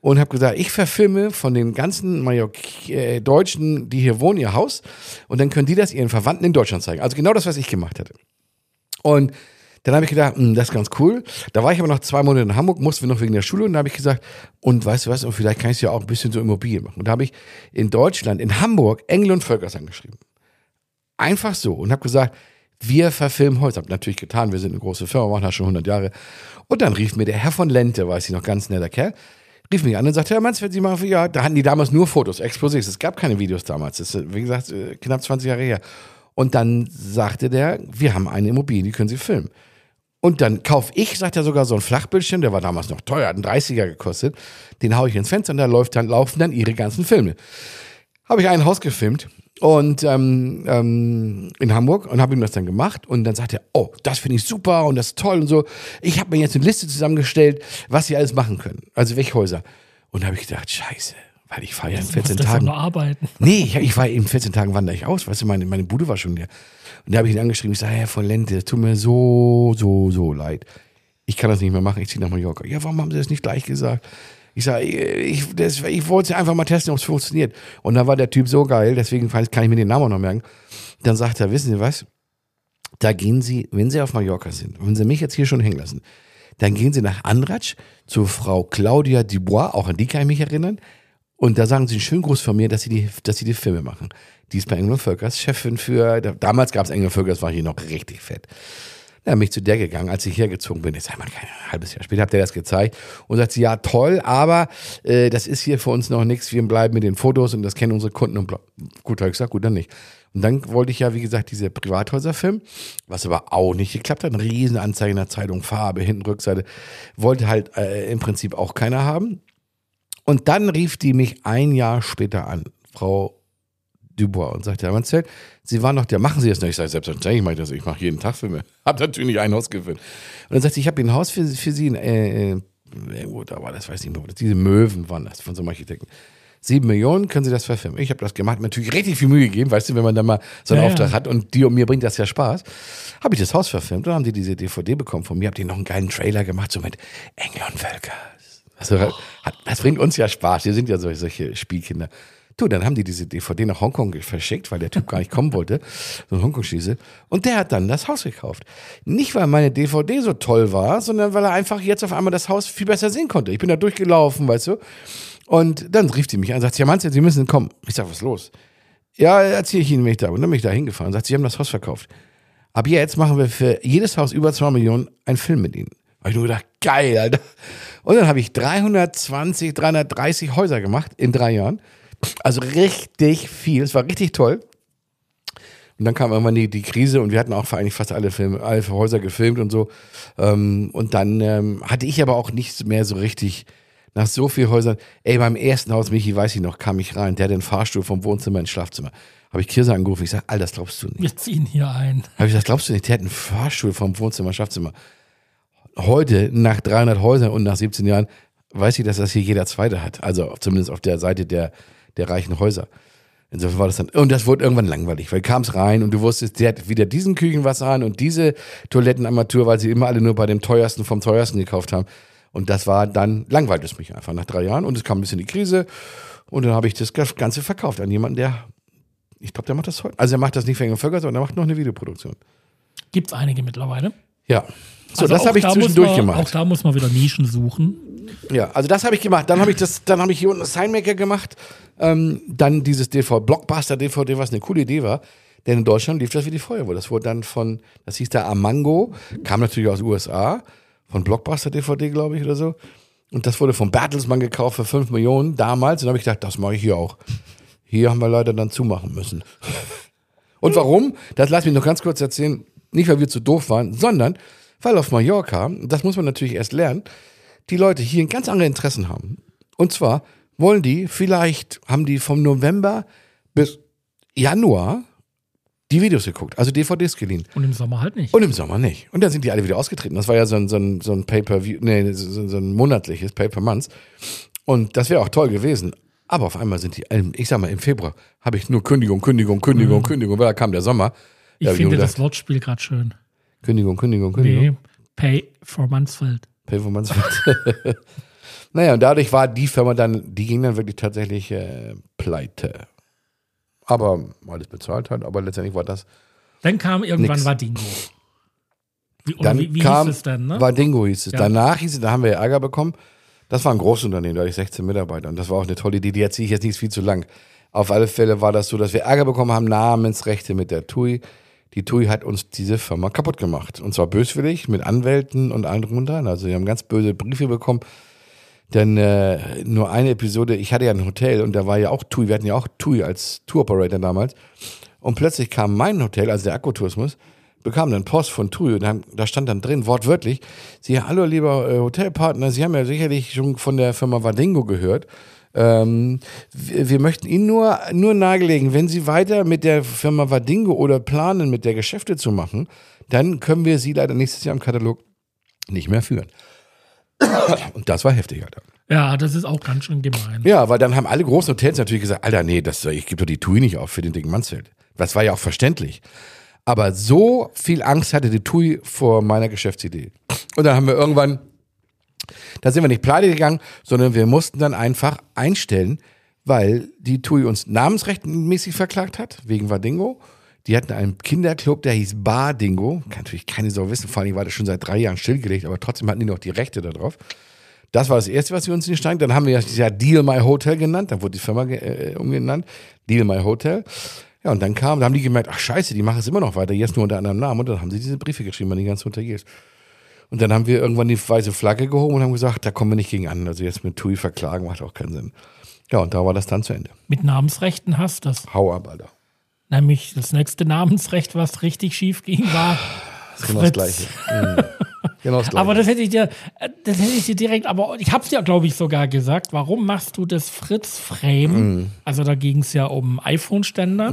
S1: Und habe gesagt, ich verfilme von den ganzen Mallorc äh, Deutschen, die hier wohnen, ihr Haus. Und dann können die das ihren Verwandten in Deutschland zeigen. Also genau das, was ich gemacht hatte. Und dann habe ich gedacht, hm, das ist ganz cool. Da war ich aber noch zwei Monate in Hamburg, mussten wir noch wegen der Schule. Und da habe ich gesagt, und weißt du was, und vielleicht kann ich es ja auch ein bisschen so Immobilien machen. Und da habe ich in Deutschland, in Hamburg, Engel und Völkers angeschrieben. Einfach so. Und habe gesagt, wir verfilmen Häuser. Hab natürlich getan, wir sind eine große Firma, machen das schon 100 Jahre. Und dann rief mir der Herr von Lente, weiß ich noch, ganz netter Kerl, rief mich an und sagte, Herr Mansfeld, Sie machen, ja, da hatten die damals nur Fotos, Exposés. Es gab keine Videos damals. Das ist, wie gesagt, äh, knapp 20 Jahre her. Und dann sagte der, wir haben eine Immobilie, die können Sie filmen. Und dann kauf ich, sagt er sogar, so ein Flachbildschirm, der war damals noch teuer, hat einen 30er gekostet. Den hau ich ins Fenster und da läuft dann, laufen dann ihre ganzen Filme. Habe ich ein Haus gefilmt und ähm, ähm, in Hamburg und habe ihm das dann gemacht und dann sagt er, oh, das finde ich super und das ist toll und so. Ich habe mir jetzt eine Liste zusammengestellt, was sie alles machen können, also welche Häuser. Und habe ich gedacht, scheiße, weil ich fahre ja in
S3: Du
S1: 14
S3: musst davon
S1: Tagen.
S3: nur arbeiten.
S1: Nee, ich, ich war in 14 Tagen wandere ich aus. Weißt du, meine, meine Bude war schon leer. Und da habe ich ihn angeschrieben. Ich sage, Herr von Lente, es tut mir so, so, so leid. Ich kann das nicht mehr machen. Ich ziehe nach Mallorca. Ja, warum haben Sie das nicht gleich gesagt? Ich sage, ich, das, ich wollte einfach mal testen, ob es funktioniert. Und da war der Typ so geil, deswegen kann ich mir den Namen auch noch merken. Dann sagt er, wissen Sie was? Da gehen Sie, wenn Sie auf Mallorca sind, wenn Sie mich jetzt hier schon hängen lassen, dann gehen Sie nach Andratsch zu Frau Claudia Dubois, auch an die kann ich mich erinnern. Und da sagen sie einen schönen Gruß von mir, dass sie die, dass sie die Filme machen. Die ist bei Engel Völkers Chefin für, da- damals gab es Engel Völkers, war hier noch richtig fett. Dann bin ich zu der gegangen, als ich hergezogen bin. Jetzt einmal kein halbes Jahr später, habt ihr das gezeigt. Und sagt sie, ja, toll, aber äh, das ist hier für uns noch nichts. Wir bleiben mit den Fotos und das kennen unsere Kunden. Und bla. gut, habe ich gesagt, gut, dann nicht. Und dann wollte ich ja, wie gesagt, diese Privathäuser filmen, was aber auch nicht geklappt hat. Eine riesen Anzeige in der Zeitung, Farbe, hinten, Rückseite. Wollte halt äh, im Prinzip auch keiner haben. Und dann rief die mich ein Jahr später an, Frau Dubois, und sagte, Herr Manzell, Sie waren noch der, machen Sie das nicht? Ich sage, selbstverständlich mache ich das, ich mache jeden Tag Filme. Hab natürlich ein Haus gefilmt. Und dann sagte sie, ich habe ein Haus für, für Sie, in, äh, äh, irgendwo, da war das, weiß nicht mehr, diese Möwen waren das von so einem Architekten. Sieben Millionen, können Sie das verfilmen? Ich habe das gemacht, mir natürlich richtig viel Mühe gegeben, weißt du, wenn man dann mal so einen
S3: Ja, ja.
S1: Auftrag hat und die und mir bringt das ja Spaß. Habe ich das Haus verfilmt, dann haben die diese DVD bekommen von mir, hab die noch einen geilen Trailer gemacht, so mit Engel und Völkers. Also, hat, das bringt uns ja Spaß. Wir sind ja solche, solche Spielkinder. Du, dann haben die diese DVD nach Hongkong verschickt, weil der Typ gar nicht kommen wollte. So ein Hongkong-Schieße. Und der hat dann das Haus gekauft. Nicht, weil meine DVD so toll war, sondern weil er einfach jetzt auf einmal das Haus viel besser sehen konnte. Ich bin da durchgelaufen, weißt du. Und dann rief die mich an und sagt, ja, Mann, Sie müssen kommen. Ich sag, was ist los? Ja, erzähle ich Ihnen, wenn ich da. Und dann bin ich da hingefahren und sagt, Sie haben das Haus verkauft. Ab jetzt machen wir für jedes Haus über 2 Millionen einen Film mit Ihnen. Hab ich nur gedacht, geil, Alter. Und dann habe ich 320, 330 Häuser gemacht in drei Jahren. Also richtig viel. Es war richtig toll. Und dann kam irgendwann die, die Krise und wir hatten auch eigentlich fast alle Filme, alle Häuser gefilmt und so. Ähm, und dann ähm, hatte ich aber auch nichts mehr so richtig nach so vielen Häusern. Ey, beim ersten Haus, Michi, weiß ich noch, kam ich rein, der hat den Fahrstuhl vom Wohnzimmer ins Schlafzimmer. Habe ich Kirse angerufen, ich sag, all das glaubst du nicht.
S3: Wir ziehen hier ein.
S1: Habe ich gesagt, glaubst du nicht, der hat einen Fahrstuhl vom Wohnzimmer ins Schlafzimmer. Heute, nach 300 Häusern und nach 17 Jahren, weiß ich, dass das hier jeder Zweite hat. Also zumindest auf der Seite der, der reichen Häuser. Insofern war das dann, und das wurde irgendwann langweilig, weil kam es rein und du wusstest, der hat wieder diesen Küchenwasser an und diese Toilettenarmatur, weil sie immer alle nur bei dem teuersten vom teuersten gekauft haben. Und das war dann, langweilt es mich einfach nach drei Jahren und es kam ein bisschen die Krise und dann habe ich das Ganze verkauft an jemanden, der, ich glaube, der macht das heute. Also er macht das nicht für Engel Völker, sondern er macht noch eine Videoproduktion.
S3: Gibt's einige mittlerweile.
S1: Ja. So,
S3: Also
S1: das habe ich
S3: da
S1: zwischendurch
S3: man,
S1: gemacht.
S3: Auch da muss man wieder Nischen suchen.
S1: Ja, also das habe ich gemacht. Dann habe ich das, dann habe ich hier unten das Signmaker gemacht. Ähm, dann dieses DVD, Blockbuster DVD, was eine coole Idee war. Denn in Deutschland lief das wie die Feuerwehr. Das wurde dann von, das hieß da Amango, kam natürlich aus den USA, von Blockbuster DVD, glaube ich, oder so. Und das wurde von Bertelsmann gekauft für 5 Millionen damals. Und dann habe ich gedacht, das mache ich hier auch. Hier haben wir leider dann zumachen müssen. Und warum? Das lass mich noch ganz kurz erzählen. Nicht, weil wir zu doof waren, sondern weil auf Mallorca, das muss man natürlich erst lernen, die Leute hier ganz andere Interessen haben. Und zwar wollen die, vielleicht haben die vom November bis Januar die Videos geguckt, also DVDs geliehen.
S3: Und im Sommer halt nicht.
S1: Und im Sommer nicht. Und dann sind die alle wieder ausgetreten. Das war ja so ein, so ein, so ein Pay-Per-View, nee, so, so ein monatliches Pay-Per-Month. Und das wäre auch toll gewesen. Aber auf einmal sind die, ich sag mal, im Februar habe ich nur Kündigung, Kündigung, Kündigung, Kündigung, weil da kam der Sommer.
S3: Ich
S1: hab
S3: finde das Wortspiel gerade schön.
S1: Kündigung, Kündigung, Kündigung.
S3: Nee, Pay for Mansfeld.
S1: Performance. naja, und dadurch war die Firma dann, die ging dann wirklich tatsächlich äh, pleite. Aber alles bezahlt hat, aber letztendlich war das.
S3: Dann kam irgendwann
S1: Nix.
S3: Wadingo. Wie,
S1: Dann
S3: wie, wie
S1: kam,
S3: hieß es denn, ne?
S1: war Dingo hieß es.
S3: Ja.
S1: Danach hieß es, da haben wir Ärger bekommen. Das war ein Großunternehmen, da hatte ich 16 Mitarbeiter und das war auch eine tolle Idee, die erzähle ich jetzt nicht viel zu lang. Auf alle Fälle war das so, dass wir Ärger bekommen haben, Namensrechte mit der TUI. Die TUI hat uns diese Firma kaputt gemacht. Und zwar böswillig, mit Anwälten und allem drum und dran. Also wir haben ganz böse Briefe bekommen. Denn äh, nur eine Episode, ich hatte ja ein Hotel und da war ja auch TUI, wir hatten ja auch TUI als Tour-Operator damals. Und plötzlich kam mein Hotel, also der Akkutourismus, bekam dann Post von TUI und da stand dann drin, wortwörtlich, Sie, hallo lieber äh, Hotelpartner, Sie haben ja sicherlich schon von der Firma Vadingo gehört. Ähm, wir, möchten Ihnen nur, nur nahelegen, wenn Sie weiter mit der Firma Vadingo oder planen, mit der Geschäfte zu machen, dann können wir Sie leider nächstes Jahr im Katalog nicht mehr führen. Und das war heftig, Alter.
S3: Ja, das ist auch ganz schön gemein.
S1: Ja, weil dann haben alle großen Hotels natürlich gesagt, Alter, nee, das, ich gebe doch die TUI nicht auf für den dicken Mansfeld. Das war ja auch verständlich. Aber so viel Angst hatte die TUI vor meiner Geschäftsidee. Und dann haben wir irgendwann, da sind wir nicht pleite gegangen, sondern wir mussten dann einfach einstellen, weil die TUI uns namensrechtmäßig verklagt hat, wegen Vadingo. Die hatten einen Kinderclub, der hieß Bar Dingo. Kann natürlich keine Sau wissen, vor allem war das schon seit drei Jahren stillgelegt, aber trotzdem hatten die noch die Rechte darauf. Das war das Erste, was wir uns in den Stein. Dann haben wir ja Deal My Hotel genannt. Dann wurde die Firma äh, umgenannt. Deal My Hotel. Ja, und dann kam, da haben die gemerkt, ach scheiße, die machen es immer noch weiter, jetzt nur unter anderem Namen. Und dann haben sie diese Briefe geschrieben an die ganzen Hoteliers. Und dann haben wir irgendwann die weiße Flagge gehoben und haben gesagt, da kommen wir nicht gegen an. Also jetzt mit TUI verklagen macht auch keinen Sinn. Ja, und da war das dann zu Ende.
S3: Mit Namensrechten hast du das.
S1: Hau ab, Alter.
S3: Nämlich das nächste Namensrecht, was richtig schief ging, war
S1: Das ist genau das. Gleiche. Mhm. Genau das Gleiche.
S3: Aber das hätte ich dir, das hätte ich dir direkt, aber ich hab's ja, glaube ich, sogar gesagt. Warum machst du das Fritz-Frame?
S1: Mhm.
S3: Also da ging es ja um iPhone-Ständer.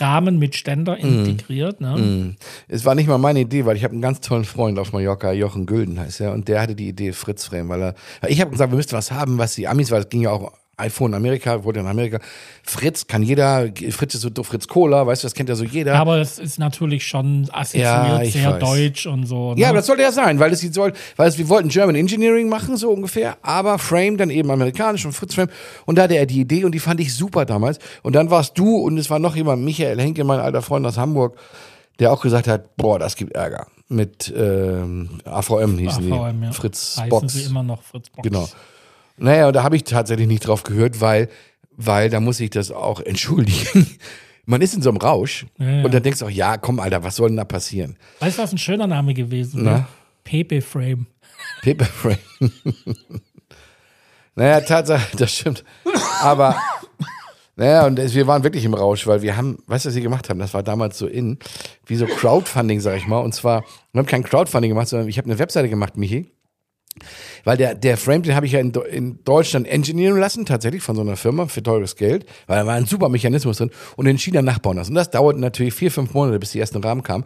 S3: Rahmen mit Ständer
S1: Mhm.
S3: integriert. Ne?
S1: Es war nicht mal meine Idee, weil ich habe einen ganz tollen Freund auf Mallorca, Jochen Gülden heißt er, und der hatte die Idee Fritz Frame, weil er, ich habe gesagt, wir müssten was haben, was die Amis, weil es ging ja auch iPhone in Amerika, wurde in Amerika. Fritz kann jeder, Fritz ist so Fritz Cola, weißt du, das kennt ja so jeder.
S3: Aber es ist natürlich schon assoziiert,
S1: Ja,
S3: sehr
S1: weiß.
S3: deutsch und so. Ne?
S1: Ja, aber das sollte ja sein, weil es soll, weil es, wir wollten German Engineering machen, so ungefähr, aber Frame dann eben amerikanisch und Fritz Frame. Und da hatte er die Idee und die fand ich super damals. Und dann warst du und es war noch jemand, Michael Henke, mein alter Freund aus Hamburg, der auch gesagt hat, boah, das gibt Ärger. Mit ähm, AVM hießen
S3: AVM,
S1: die.
S3: ja.
S1: Fritz
S3: Heißen
S1: Box.
S3: sie immer noch Fritz Box.
S1: Genau. Naja, und da habe ich tatsächlich nicht drauf gehört, weil, weil da muss ich das auch entschuldigen. Man ist in so einem Rausch
S3: Ja, ja.
S1: und dann denkst du auch, ja, komm, Alter, was soll denn da passieren?
S3: Weißt du, was ein schöner Name gewesen wäre? Pepe Frame.
S1: Paper Frame. naja, Tatsache, das stimmt. Aber, naja, und wir waren wirklich im Rausch, weil wir haben, weißt du, was wir gemacht haben? Das war damals so in, wie so Crowdfunding, sag ich mal. Und zwar, wir haben kein Crowdfunding gemacht, sondern ich habe eine Webseite gemacht, Michi. Weil der, der Frame, den habe ich ja in, in Deutschland engineeren lassen, tatsächlich von so einer Firma für teures Geld, weil da war ein super Mechanismus drin und in China nachbauen lassen. Und das dauerte natürlich vier, fünf Monate, bis die ersten Rahmen kamen.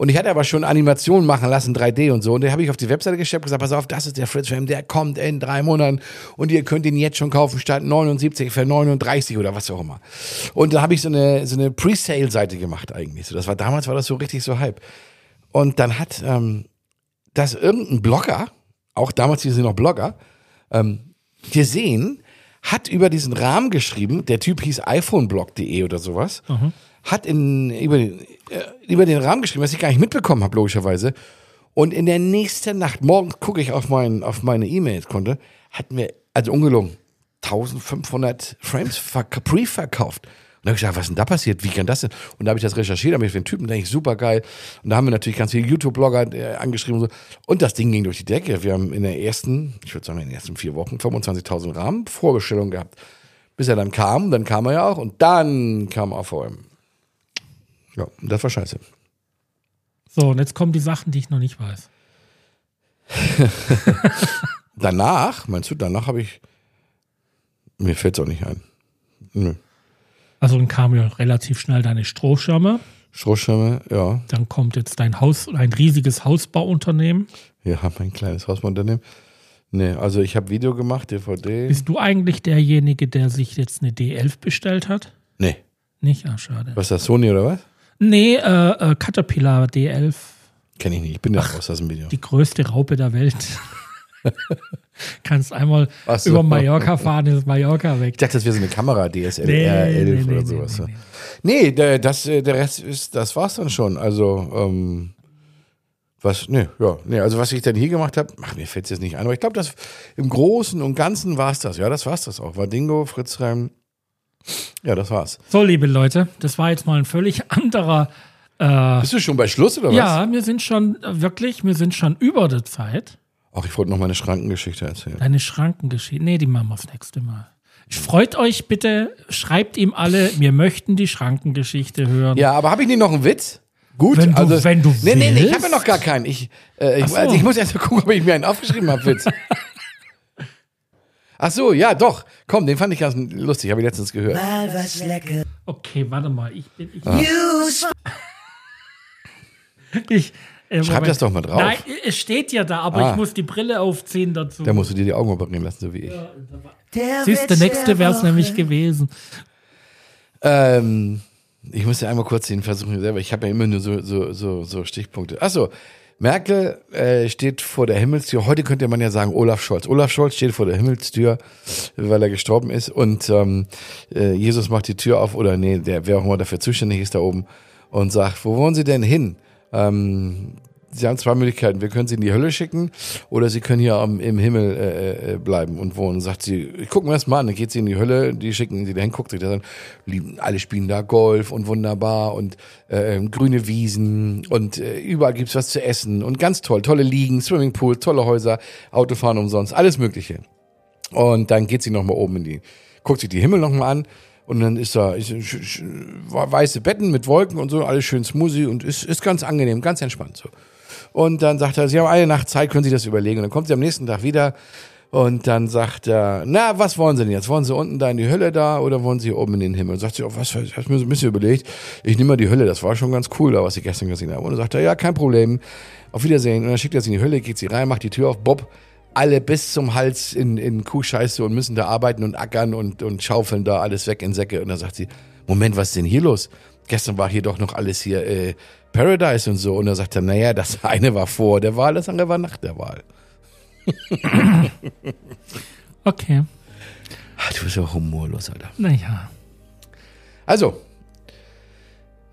S1: Und ich hatte aber schon Animationen machen lassen, 3D und so. Und den habe ich auf die Webseite gestellt und gesagt, pass auf, das ist der Fritz Frame, der kommt in drei Monaten und ihr könnt ihn jetzt schon kaufen statt 79 für 39 oder was auch immer. Und da habe ich so eine, so eine Pre-Sale-Seite gemacht eigentlich. So, das war damals war das so richtig so Hype. Und dann hat ähm, das irgendein Blogger, auch damals hieß sie noch Blogger, ähm, gesehen, hat über diesen Rahmen geschrieben, der Typ hieß iPhoneblog.de oder sowas, hat in, über, den, äh, über den Rahmen geschrieben, was ich gar nicht mitbekommen habe, logischerweise. Und in der nächsten Nacht, morgens gucke ich auf, mein, auf meine E-Mails-Konto, hatten wir, also ungelogen, 1500 Frames ver- pre-verkauft. Und da habe ich gesagt, was ist denn da passiert? Wie kann das denn? Und da habe ich das recherchiert, habe ich den Typen, denke ich, super geil. Und da haben wir natürlich ganz viele YouTube-Blogger äh, angeschrieben und so. Und das Ding ging durch die Decke. Wir haben in der ersten, ich würde sagen, in den ersten vier Wochen 25.000 Rahmen Vorbestellungen gehabt. Bis er dann kam, dann kam er ja auch und dann kam AVM. Ja, und das war scheiße.
S3: So, und jetzt kommen die Sachen, die ich noch nicht weiß.
S1: Danach, meinst du, danach habe ich, mir fällt es auch nicht ein. Nö.
S3: Also dann kam ja relativ schnell deine Strohschirme.
S1: Strohschirme, ja.
S3: Dann kommt jetzt dein Haus, ein riesiges Hausbauunternehmen.
S1: Wir haben ein kleines Hausbauunternehmen. Nee, also ich habe Video gemacht, DVD.
S3: Bist du eigentlich derjenige, der sich jetzt eine D11 bestellt hat?
S1: Nee.
S3: Nicht? Ah, schade.
S1: Was ist das, Sony oder was?
S3: Nee, äh, äh, Caterpillar D11.
S1: Kenn ich nicht. Ich bin ja raus aus dem Video.
S3: Die größte Raupe der Welt. Kannst einmal
S1: so.
S3: über Mallorca fahren, ist Mallorca weg.
S1: Ich dachte, das wäre so eine Kamera, DSLR
S3: Nee,
S1: 11
S3: nee,
S1: oder
S3: nee,
S1: sowas.
S3: nee,
S1: das, äh, der Rest ist, das war's dann schon. Also, ähm, was, nee, ja, nee, also was ich dann hier gemacht habe, ach, mir fällt es jetzt nicht ein, aber ich glaube, das im Großen und Ganzen war's das. Ja, das war's das auch. War Dingo, Fritz Reim. Ja, das war's.
S3: So, liebe Leute, das war jetzt mal ein völlig anderer. Äh,
S1: Bist du schon bei Schluss oder was?
S3: ja, wir sind schon äh, wirklich, wir sind schon über der Zeit.
S1: Ach, ich wollte noch meine Schrankengeschichte erzählen.
S3: Deine Schrankengeschichte. Nee, die machen wir das nächste Mal. Freut euch bitte, schreibt ihm alle, wir möchten die Schrankengeschichte hören.
S1: Ja, aber habe ich nicht noch einen Witz? Gut,
S3: Wenn du-
S1: also.
S3: wenn du
S1: nee, nee, nee, ich habe ja noch gar keinen. Ich, äh, ich,
S3: so.
S1: also ich muss erst mal gucken, ob ich mir einen aufgeschrieben habe, Witz. Ach so, ja, doch. Komm, den fand ich ganz lustig, habe ich letztens gehört.
S2: Mal was lecker.
S3: Okay, warte mal. Ich bin. Ich,
S1: Ah.
S3: Ich, äh,
S1: Schreib
S3: Moment.
S1: das doch mal drauf.
S3: Nein, es steht ja da, aber
S1: Ah.
S3: ich muss die Brille aufziehen dazu.
S1: Da musst du dir die Augen operieren lassen, so wie ich.
S2: Der
S3: Siehst, der nächste wäre es nämlich gewesen.
S1: Ähm, ich muss ja einmal kurz den versuchen selber. Ich habe ja immer nur so, so, so, so Stichpunkte. Achso, Merkel äh, steht vor der Himmelstür. Heute könnte man ja sagen Olaf Scholz. Olaf Scholz steht vor der Himmelstür, weil er gestorben ist. Und ähm, äh, Jesus macht die Tür auf, oder nee, der, wer auch immer dafür zuständig ist da oben, und sagt, wo wollen Sie denn hin? Ähm, Sie haben zwei Möglichkeiten. Wir können Sie in die Hölle schicken oder Sie können hier im Himmel äh, äh, bleiben und wohnen. Sagt sie, ich guck mir das mal an. Dann geht sie in die Hölle, die schicken sie dahin, guckt sich das an. Alle spielen da Golf und wunderbar und äh, grüne Wiesen und äh, überall gibt's was zu essen und ganz toll. Tolle Liegen, Swimmingpool, tolle Häuser, Autofahren umsonst, alles Mögliche. Und dann geht sie nochmal oben in die, guckt sich die Himmel nochmal an und dann ist da ist, weiße Betten mit Wolken und so, alles schön smoothie und ist, ist ganz angenehm, ganz entspannt so. Und dann sagt er, Sie haben eine Nacht Zeit, können Sie das überlegen. Und dann kommt sie am nächsten Tag wieder und dann sagt er, na, was wollen Sie denn jetzt? Wollen Sie unten da in die Hölle da oder wollen Sie oben in den Himmel? Und sagt sie, oh, was, ich habe mir so ein bisschen überlegt, ich nehme mal die Hölle, das war schon ganz cool, da was ich gestern gesehen habe. Und dann sagt er, ja, kein Problem, auf Wiedersehen. Und dann schickt er sie in die Hölle, geht sie rein, macht die Tür auf, Bob, alle bis zum Hals in, in Kuhscheiße und müssen da arbeiten und ackern und, und schaufeln da alles weg in Säcke. Und dann sagt sie, Moment, was ist denn hier los? Gestern war hier doch noch alles hier äh, Paradise und so. Und dann sagt er, naja, das eine war vor der Wahl, das andere war nach der Wahl.
S3: Okay.
S1: Ach, du bist ja humorlos, Alter.
S3: Naja.
S1: Also,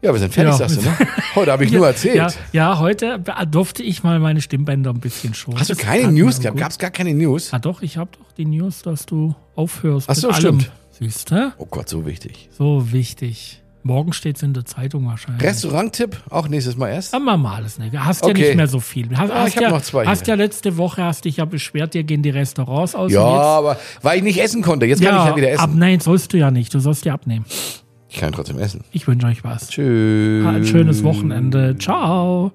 S1: ja, wir sind fertig,
S3: Ja.
S1: sagst du, ne? Heute habe ich nur erzählt.
S3: Ja, ja, heute durfte ich mal meine Stimmbänder ein bisschen schonen.
S1: Hast du keine News gehabt? Gab es gar keine News?
S3: Ah doch, ich habe doch die News, dass du aufhörst.
S1: Ach so, stimmt.
S3: Siehst du?
S1: Oh Gott, so wichtig.
S3: So wichtig. Morgen steht's in der Zeitung wahrscheinlich.
S1: Restaurant-Tipp, auch nächstes Mal erst.
S3: Aber mal alles, ne? Hast ja
S1: Okay.
S3: nicht mehr so viel. Hast,
S1: Ah,
S3: hast
S1: ich hab
S3: ja,
S1: noch zwei
S3: Hast
S1: hier.
S3: ja letzte Woche, hast dich ja beschwert, dir gehen die Restaurants aus.
S1: Ja, aber weil ich nicht essen konnte. Jetzt kann ich ja wieder
S3: Ab,
S1: essen.
S3: nein, sollst du ja nicht. Du sollst ja abnehmen.
S1: Ich kann trotzdem essen.
S3: Ich wünsche euch was.
S1: Tschüss.
S3: Ein schönes Wochenende. Ciao.